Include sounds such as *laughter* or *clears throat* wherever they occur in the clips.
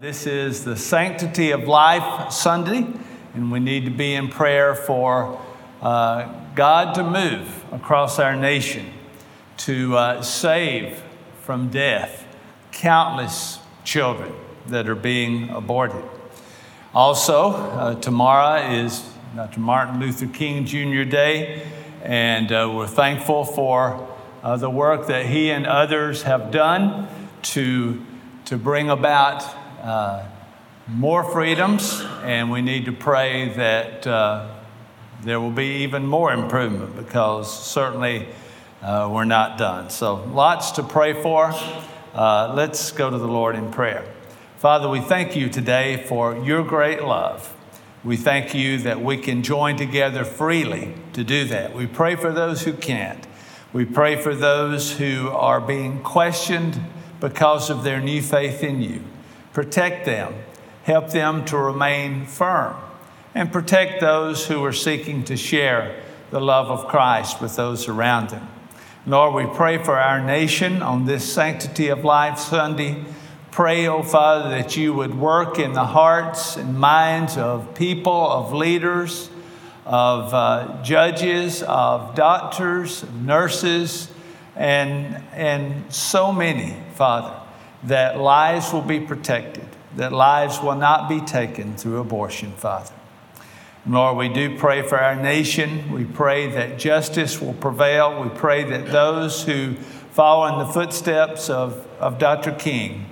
This is the Sanctity of Life Sunday, and we need to be in prayer for uh, God to move across our nation to uh, save from death countless children that are being aborted. Also, uh, tomorrow is Dr. Martin Luther King Jr. Day, and uh, we're thankful for uh, the work that he and others have done to, to bring about uh, more freedoms, and we need to pray that uh, there will be even more improvement because certainly uh, we're not done. So, lots to pray for. Uh, let's go to the Lord in prayer. Father, we thank you today for your great love. We thank you that we can join together freely to do that. We pray for those who can't. We pray for those who are being questioned because of their new faith in you. Protect them, help them to remain firm, and protect those who are seeking to share the love of Christ with those around them. Lord, we pray for our nation on this Sanctity of Life Sunday. Pray, oh Father, that you would work in the hearts and minds of people, of leaders, of uh, judges, of doctors, nurses, and, and so many, Father that lives will be protected, that lives will not be taken through abortion, Father. And Lord, we do pray for our nation. We pray that justice will prevail. We pray that those who follow in the footsteps of, of Dr. King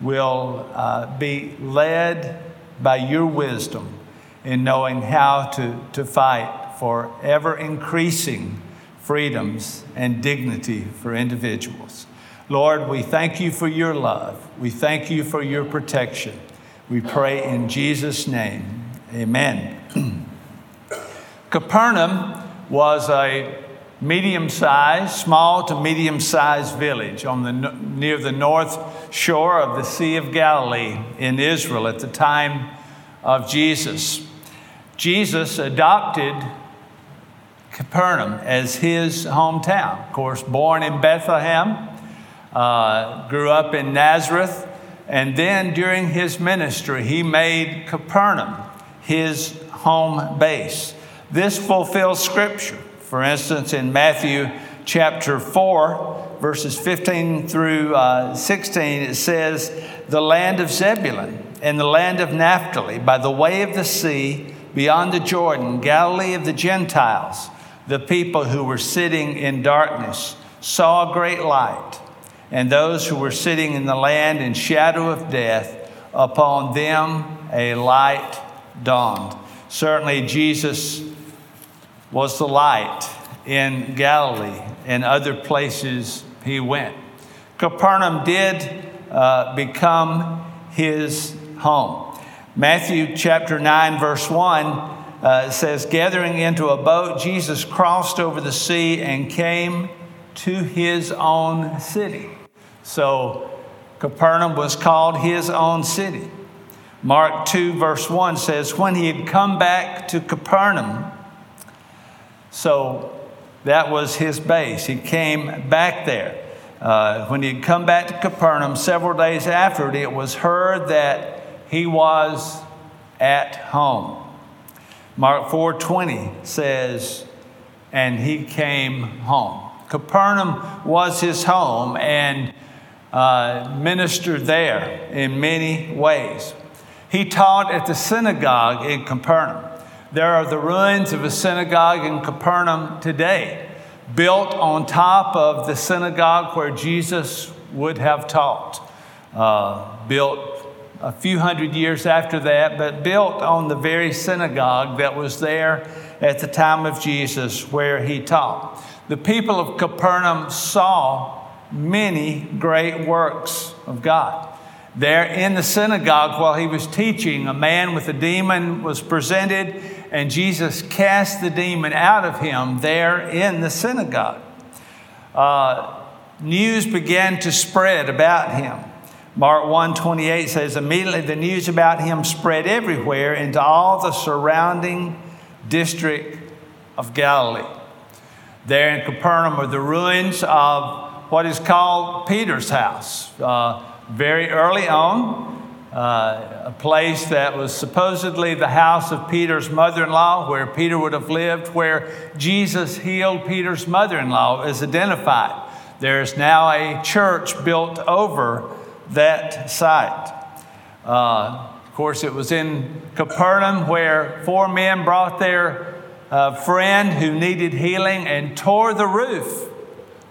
will uh, be led by your wisdom in knowing how to, to fight for ever increasing freedoms and dignity for individuals. Lord, we thank you for your love. We thank you for your protection. We pray in Jesus' name. Amen. *clears throat* Capernaum was a medium sized, small to medium sized village on the, near the north shore of the Sea of Galilee in Israel at the time of Jesus. Jesus adopted Capernaum as his hometown. Of course, born in Bethlehem, uh, grew up in Nazareth, and then during his ministry, he made Capernaum his home base. This fulfills scripture. For instance, in Matthew chapter 4, verses 15 through uh, 16, it says, The land of Zebulun and the land of Naphtali, by the way of the sea, beyond the Jordan, Galilee of the Gentiles, the people who were sitting in darkness saw a great light and those who were sitting in the land in shadow of death, upon them a light dawned. Certainly, Jesus was the light in Galilee and other places he went. Capernaum did uh, become his home. Matthew chapter 9, verse 1 uh, says, Gathering into a boat, Jesus crossed over the sea and came to his own city. So Capernaum was called his own city. Mark 2, verse 1 says, When he had come back to Capernaum, so that was his base. He came back there. Uh, when he had come back to Capernaum several days after it, it was heard that he was at home. Mark 4:20 says, and he came home. Capernaum was his home, and uh, ministered there in many ways. He taught at the synagogue in Capernaum. There are the ruins of a synagogue in Capernaum today, built on top of the synagogue where Jesus would have taught. Uh, built a few hundred years after that, but built on the very synagogue that was there at the time of Jesus where he taught. The people of Capernaum saw many great works of God. There in the synagogue, while he was teaching, a man with a demon was presented, and Jesus cast the demon out of him there in the synagogue. Uh, news began to spread about him. Mark 1:28 says immediately the news about him spread everywhere into all the surrounding district of Galilee. There in Capernaum are the ruins of what is called Peter's house. Uh, very early on, uh, a place that was supposedly the house of Peter's mother in law, where Peter would have lived, where Jesus healed Peter's mother in law, is identified. There is now a church built over that site. Uh, of course, it was in Capernaum where four men brought their uh, friend who needed healing and tore the roof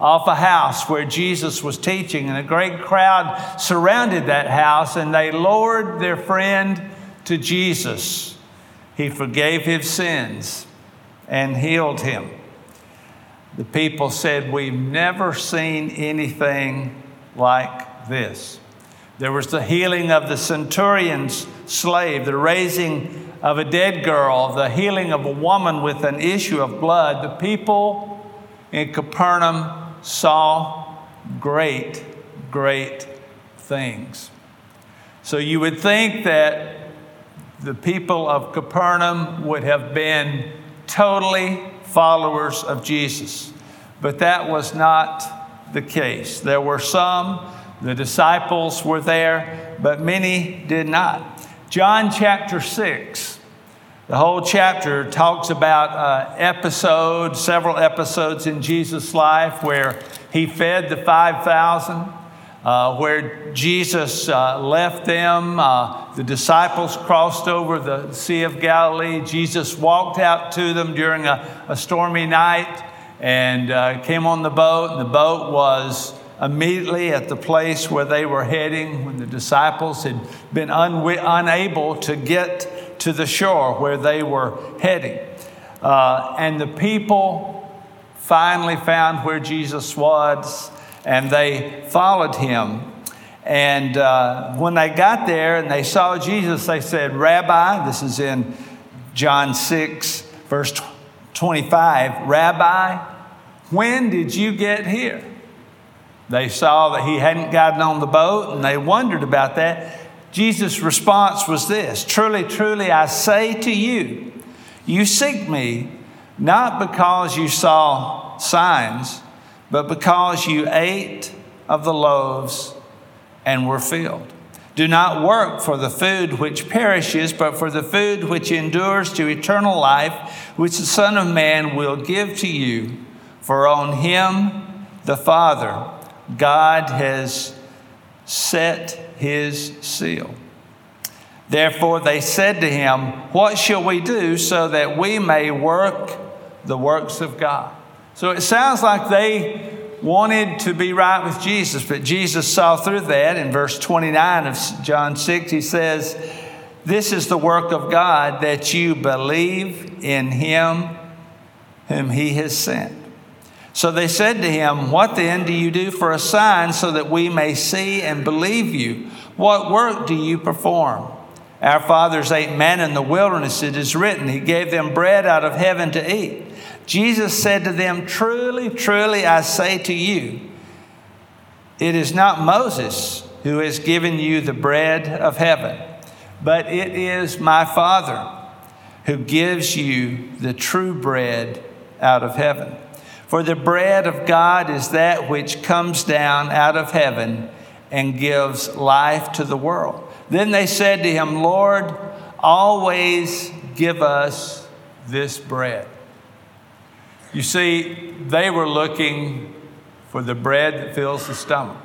off a house where Jesus was teaching, and a great crowd surrounded that house, and they lowered their friend to Jesus. He forgave his sins and healed him. The people said, We've never seen anything like this. There was the healing of the centurion's slave, the raising of a dead girl, the healing of a woman with an issue of blood. The people in Capernaum saw great, great things. So you would think that the people of Capernaum would have been totally followers of Jesus. But that was not the case. There were some, the disciples were there, but many did not. John chapter 6 the whole chapter talks about uh, episodes, several episodes in Jesus' life where he fed the 5,000, uh, where Jesus uh, left them. Uh, the disciples crossed over the Sea of Galilee. Jesus walked out to them during a, a stormy night and uh, came on the boat. And the boat was immediately at the place where they were heading when the disciples had been un- unable to get to the shore where they were heading. Uh, and the people finally found where Jesus was and they followed him. And uh, when they got there and they saw Jesus, they said, Rabbi, this is in John 6, verse 25, Rabbi, when did you get here? They saw that he hadn't gotten on the boat and they wondered about that. Jesus' response was this Truly, truly, I say to you, you seek me not because you saw signs, but because you ate of the loaves and were filled. Do not work for the food which perishes, but for the food which endures to eternal life, which the Son of Man will give to you. For on him the Father, God has set his seal. Therefore, they said to him, What shall we do so that we may work the works of God? So it sounds like they wanted to be right with Jesus, but Jesus saw through that. In verse 29 of John 6, he says, This is the work of God, that you believe in him whom he has sent. So they said to him, What then do you do for a sign so that we may see and believe you? What work do you perform? Our fathers ate manna in the wilderness, it is written, He gave them bread out of heaven to eat. Jesus said to them, Truly, truly, I say to you, it is not Moses who has given you the bread of heaven, but it is my Father who gives you the true bread out of heaven. For the bread of God is that which comes down out of heaven and gives life to the world. Then they said to him, Lord, always give us this bread. You see, they were looking for the bread that fills the stomach.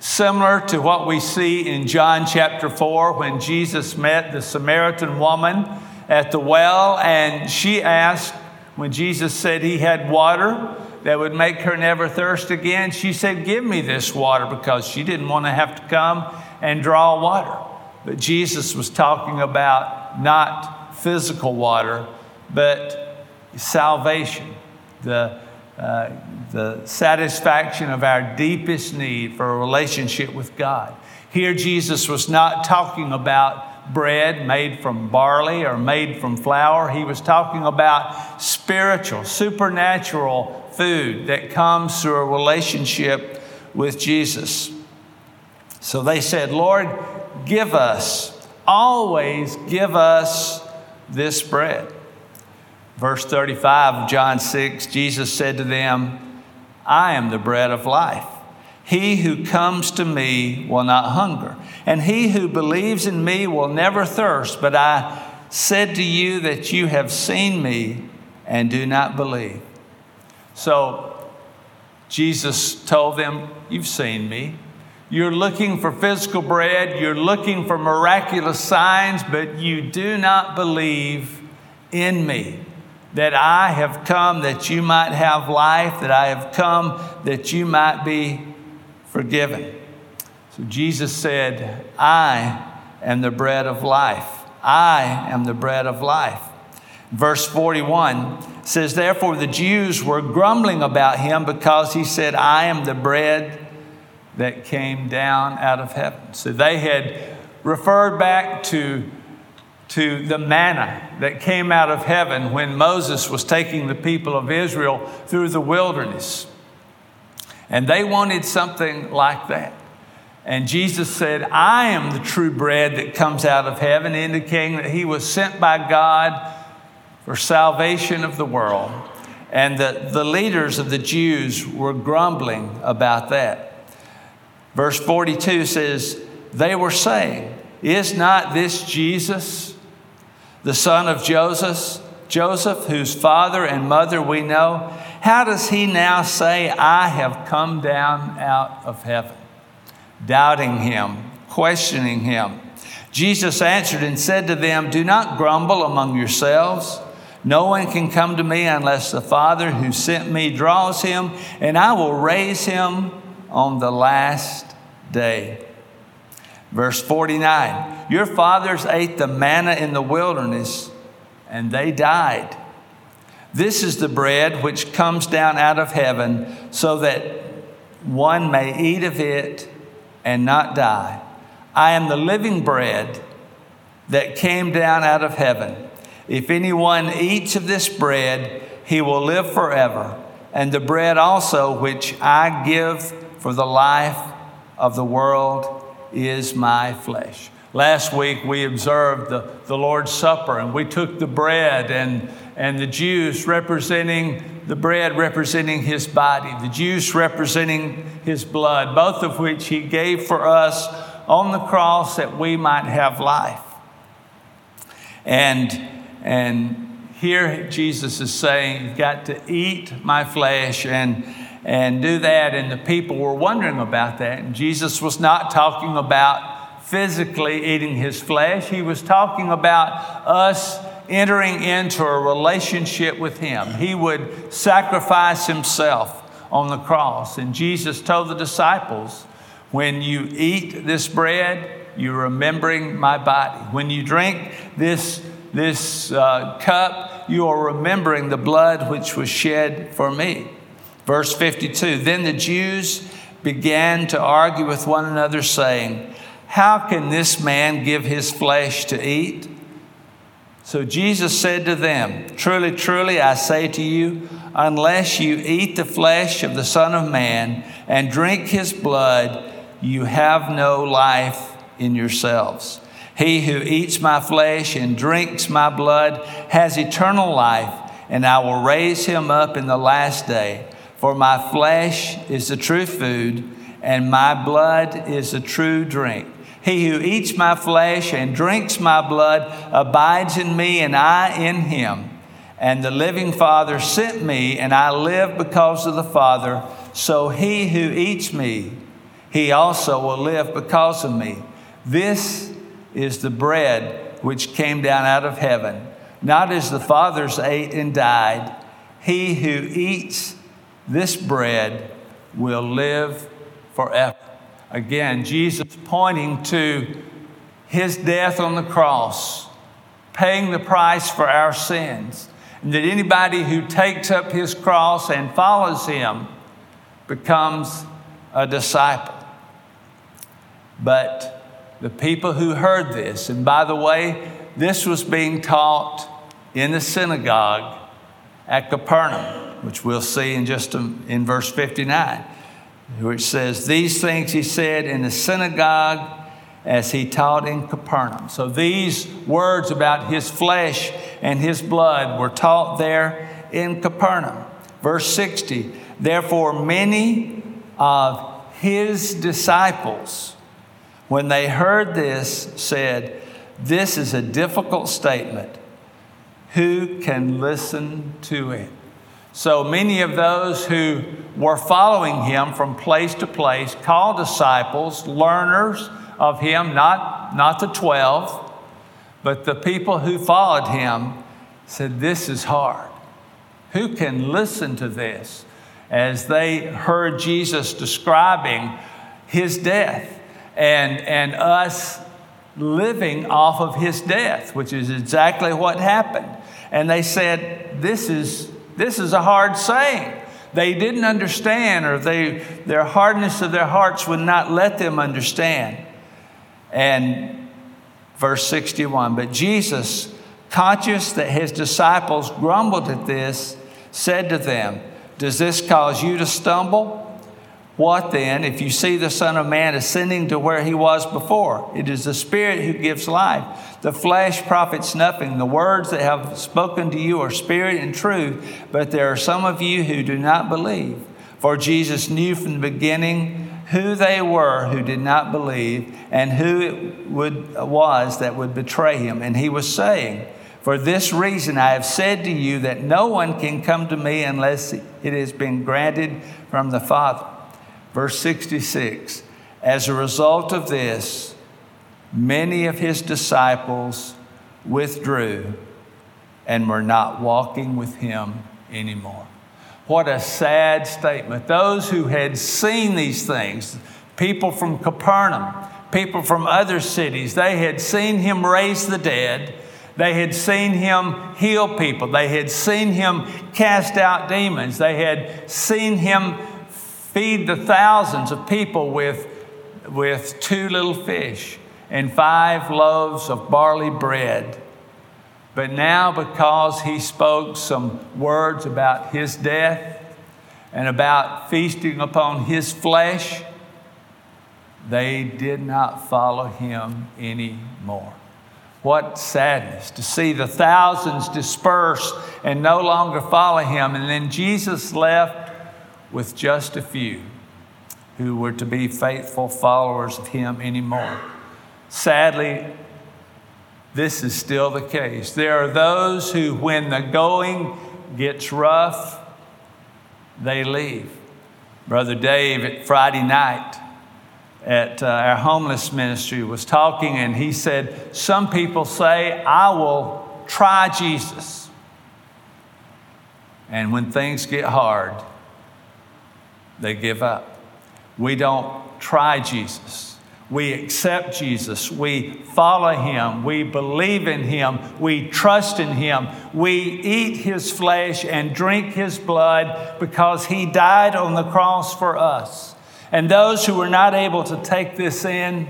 Similar to what we see in John chapter 4 when Jesus met the Samaritan woman at the well and she asked, when Jesus said he had water that would make her never thirst again, she said, Give me this water because she didn't want to have to come and draw water. But Jesus was talking about not physical water, but salvation, the, uh, the satisfaction of our deepest need for a relationship with God. Here, Jesus was not talking about bread made from barley or made from flour. He was talking about spiritual, supernatural food that comes through a relationship with Jesus. So they said, Lord, give us, always give us this bread. Verse 35 of John 6, Jesus said to them, I am the bread of life. He who comes to me will not hunger, and he who believes in me will never thirst. But I said to you that you have seen me and do not believe. So Jesus told them, You've seen me. You're looking for physical bread, you're looking for miraculous signs, but you do not believe in me. That I have come that you might have life, that I have come that you might be forgiven. So Jesus said, I am the bread of life. I am the bread of life. Verse 41 says, Therefore the Jews were grumbling about him because he said, I am the bread that came down out of heaven. So they had referred back to, to the manna that came out of heaven when Moses was taking the people of Israel through the wilderness. And they wanted something like that. And Jesus said, I am the true bread that comes out of heaven, indicating that he was sent by God for salvation of the world. And the, the leaders of the Jews were grumbling about that. Verse 42 says, They were saying, Is not this Jesus, the son of Joseph, Joseph, whose father and mother we know? How does he now say, I have come down out of heaven? Doubting him, questioning him. Jesus answered and said to them, Do not grumble among yourselves. No one can come to me unless the Father who sent me draws him, and I will raise him on the last day. Verse 49 Your fathers ate the manna in the wilderness, and they died. This is the bread which comes down out of heaven, so that one may eat of it and not die. I am the living bread that came down out of heaven. If anyone eats of this bread, he will live forever. And the bread also which I give for the life of the world is my flesh. Last week we observed the, the Lord's Supper and we took the bread and and the Jews representing the bread representing his body, the Jews representing his blood, both of which he gave for us on the cross that we might have life. And, and here Jesus is saying, You've got to eat my flesh and, and do that. And the people were wondering about that. And Jesus was not talking about physically eating his flesh, he was talking about us entering into a relationship with Him. He would sacrifice Himself on the cross. And Jesus told the disciples, When you eat this bread, you're remembering my body. When you drink this, this uh, cup, you are remembering the blood which was shed for me. Verse 52 Then the Jews began to argue with one another, saying, How can this man give his flesh to eat? So Jesus said to them, Truly, truly, I say to you, unless you eat the flesh of the Son of Man and drink his blood, you have no life in yourselves. He who eats my flesh and drinks my blood has eternal life, and I will raise him up in the last day. For my flesh is the true food, and my blood is the true drink. He who eats my flesh and drinks my blood abides in me, and I in him. And the living Father sent me, and I live because of the Father. So he who eats me, he also will live because of me. This is the bread which came down out of heaven, not as the fathers ate and died. He who eats this bread will live forever. Again, Jesus pointing to his death on the cross, paying the price for our sins. And that anybody who takes up his cross and follows him becomes a disciple. But the people who heard this, and by the way, this was being taught in the synagogue at Capernaum, which we'll see in just a, in verse 59 which says, These things he said in the synagogue as he taught in Capernaum. So these words about his flesh and his blood were taught there in Capernaum. Verse 60 Therefore, many of his disciples, when they heard this, said, This is a difficult statement. Who can listen to it? So many of those who were following him from place to place, called disciples, learners of him, not, not the 12, but the people who followed him, said, This is hard. Who can listen to this? As they heard Jesus describing his death and, and us living off of his death, which is exactly what happened. And they said, This is this is a hard saying. They didn't understand, or they, their hardness of their hearts would not let them understand. And verse 61 But Jesus, conscious that his disciples grumbled at this, said to them, Does this cause you to stumble? What then, if you see the Son of Man ascending to where he was before? It is the Spirit who gives life. The flesh profits nothing. The words that have spoken to you are spirit and truth, but there are some of you who do not believe. For Jesus knew from the beginning who they were who did not believe and who it would, was that would betray him. And he was saying, For this reason I have said to you that no one can come to me unless it has been granted from the Father. Verse 66 As a result of this, many of his disciples withdrew and were not walking with him anymore. What a sad statement. Those who had seen these things, people from Capernaum, people from other cities, they had seen him raise the dead. They had seen him heal people. They had seen him cast out demons. They had seen him feed the thousands of people with, with two little fish and five loaves of barley bread. But now, because he spoke some words about his death and about feasting upon his flesh, they did not follow him anymore. What sadness to see the thousands disperse and no longer follow him. And then Jesus left with just a few who were to be faithful followers of him anymore. Sadly, this is still the case. There are those who, when the going gets rough, they leave. Brother Dave at Friday night at uh, our homeless ministry was talking, and he said, Some people say, I will try Jesus. And when things get hard, they give up. We don't try Jesus. We accept Jesus. We follow him. We believe in him. We trust in him. We eat his flesh and drink his blood because he died on the cross for us. And those who were not able to take this in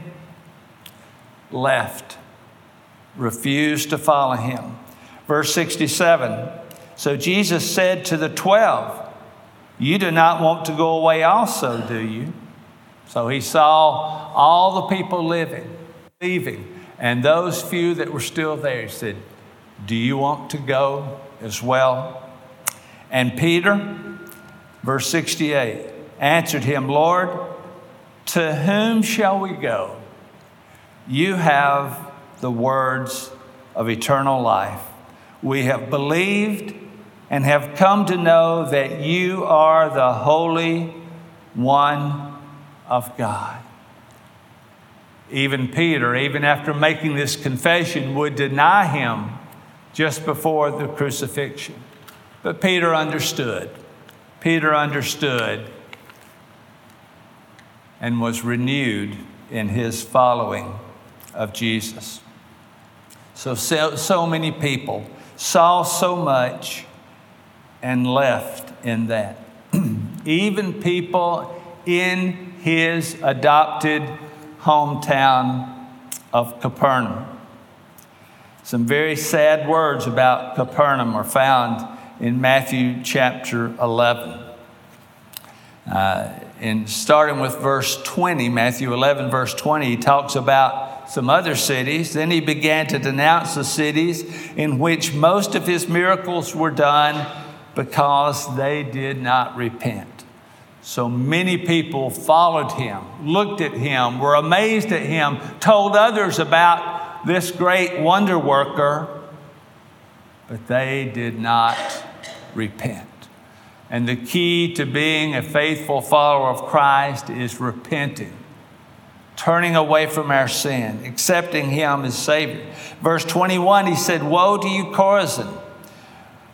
left, refused to follow him. Verse 67 So Jesus said to the twelve, you do not want to go away also, do you? So he saw all the people living, leaving, and those few that were still there. He said, Do you want to go as well? And Peter, verse 68, answered him, Lord, to whom shall we go? You have the words of eternal life. We have believed and have come to know that you are the Holy One of God. Even Peter, even after making this confession, would deny him just before the crucifixion. But Peter understood. Peter understood and was renewed in his following of Jesus. So, so, so many people saw so much and left in that. *clears throat* Even people in his adopted hometown of Capernaum. Some very sad words about Capernaum are found in Matthew chapter 11. Uh, in starting with verse 20, Matthew 11, verse 20, he talks about some other cities. Then he began to denounce the cities in which most of his miracles were done because they did not repent. So many people followed him, looked at him, were amazed at him, told others about this great wonder worker, but they did not repent. And the key to being a faithful follower of Christ is repenting, turning away from our sin, accepting Him as Savior. Verse 21, he said, Woe to you, Chorazin!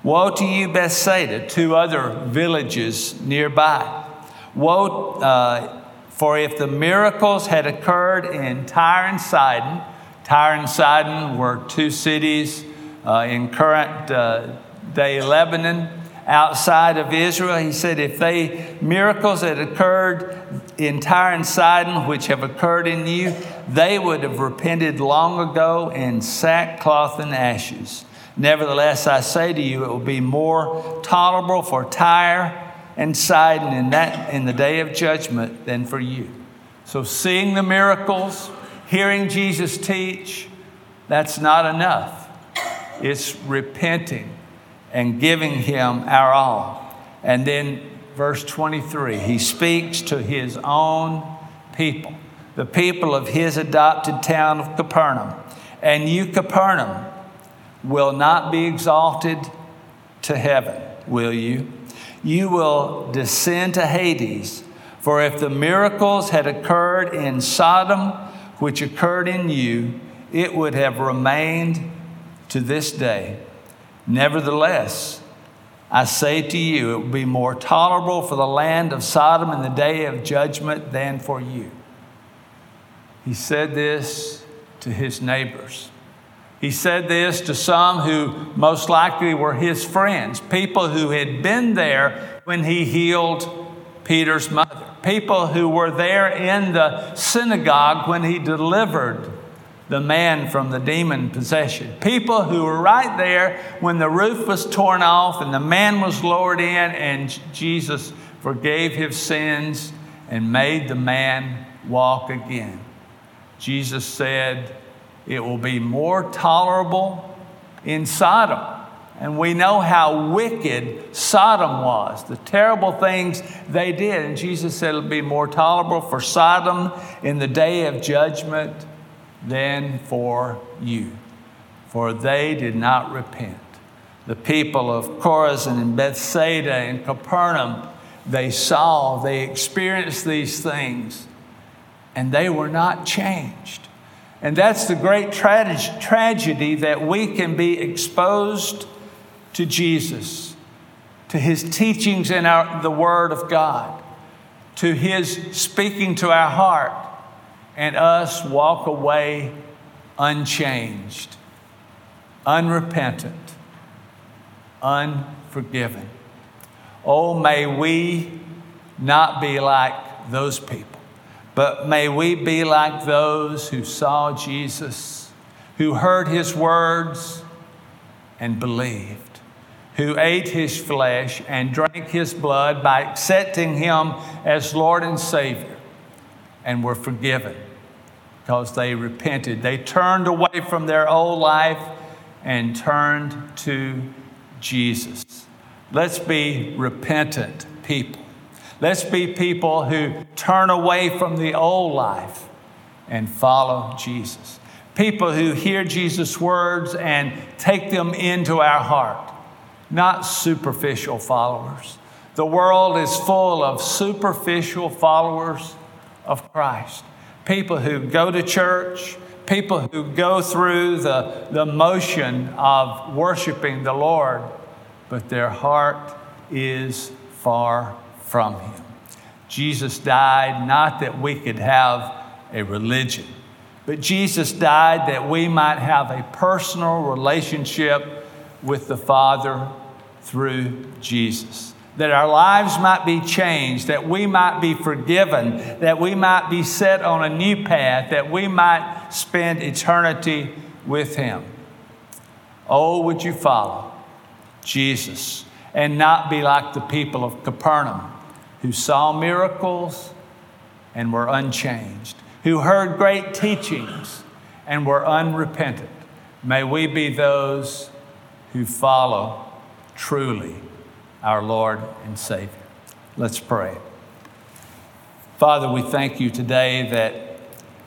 Woe to you, Bethsaida, two other villages nearby. Woe, uh, for if the miracles had occurred in Tyre and Sidon, Tyre and Sidon were two cities uh, in current uh, day Lebanon outside of Israel. He said, if they miracles had occurred in Tyre and Sidon, which have occurred in you, they would have repented long ago in sackcloth and ashes. Nevertheless, I say to you, it will be more tolerable for Tyre and Sidon in, that, in the day of judgment than for you. So, seeing the miracles, hearing Jesus teach, that's not enough. It's repenting and giving Him our all. And then, verse 23, He speaks to His own people, the people of His adopted town of Capernaum. And you, Capernaum, will not be exalted to heaven, will you? You will descend to Hades. For if the miracles had occurred in Sodom, which occurred in you, it would have remained to this day. Nevertheless, I say to you, it will be more tolerable for the land of Sodom in the day of judgment than for you. He said this to his neighbors. He said this to some who most likely were his friends, people who had been there when he healed Peter's mother, people who were there in the synagogue when he delivered the man from the demon possession, people who were right there when the roof was torn off and the man was lowered in and Jesus forgave his sins and made the man walk again. Jesus said, it will be more tolerable in Sodom. And we know how wicked Sodom was, the terrible things they did. And Jesus said it'll be more tolerable for Sodom in the day of judgment than for you, for they did not repent. The people of Chorazin and Bethsaida and Capernaum, they saw, they experienced these things, and they were not changed. And that's the great tra- tragedy that we can be exposed to Jesus, to his teachings in our, the Word of God, to his speaking to our heart, and us walk away unchanged, unrepentant, unforgiven. Oh, may we not be like those people. But may we be like those who saw Jesus, who heard his words and believed, who ate his flesh and drank his blood by accepting him as Lord and Savior and were forgiven because they repented. They turned away from their old life and turned to Jesus. Let's be repentant people. Let's be people who turn away from the old life and follow Jesus. People who hear Jesus' words and take them into our heart, not superficial followers. The world is full of superficial followers of Christ. People who go to church, people who go through the, the motion of worshiping the Lord, but their heart is far from him. Jesus died not that we could have a religion, but Jesus died that we might have a personal relationship with the Father through Jesus. That our lives might be changed, that we might be forgiven, that we might be set on a new path, that we might spend eternity with Him. Oh, would you follow Jesus and not be like the people of Capernaum? Who saw miracles and were unchanged, who heard great teachings and were unrepentant. May we be those who follow truly our Lord and Savior. Let's pray. Father, we thank you today that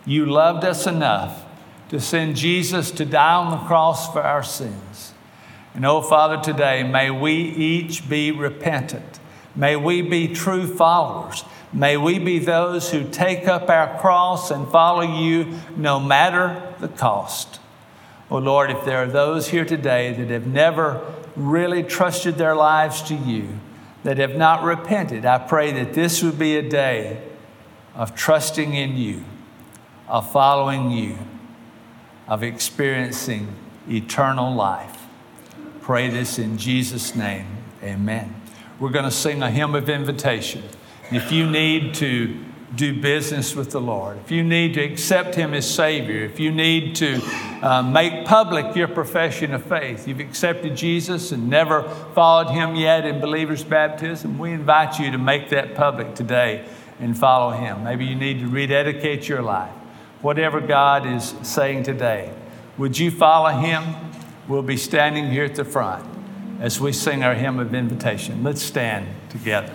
you loved us enough to send Jesus to die on the cross for our sins. And oh, Father, today may we each be repentant. May we be true followers. May we be those who take up our cross and follow you no matter the cost. Oh Lord, if there are those here today that have never really trusted their lives to you, that have not repented, I pray that this would be a day of trusting in you, of following you, of experiencing eternal life. Pray this in Jesus' name. Amen. We're going to sing a hymn of invitation. If you need to do business with the Lord, if you need to accept Him as Savior, if you need to uh, make public your profession of faith, you've accepted Jesus and never followed Him yet in believer's baptism, we invite you to make that public today and follow Him. Maybe you need to rededicate your life. Whatever God is saying today, would you follow Him? We'll be standing here at the front as we sing our hymn of invitation. Let's stand together.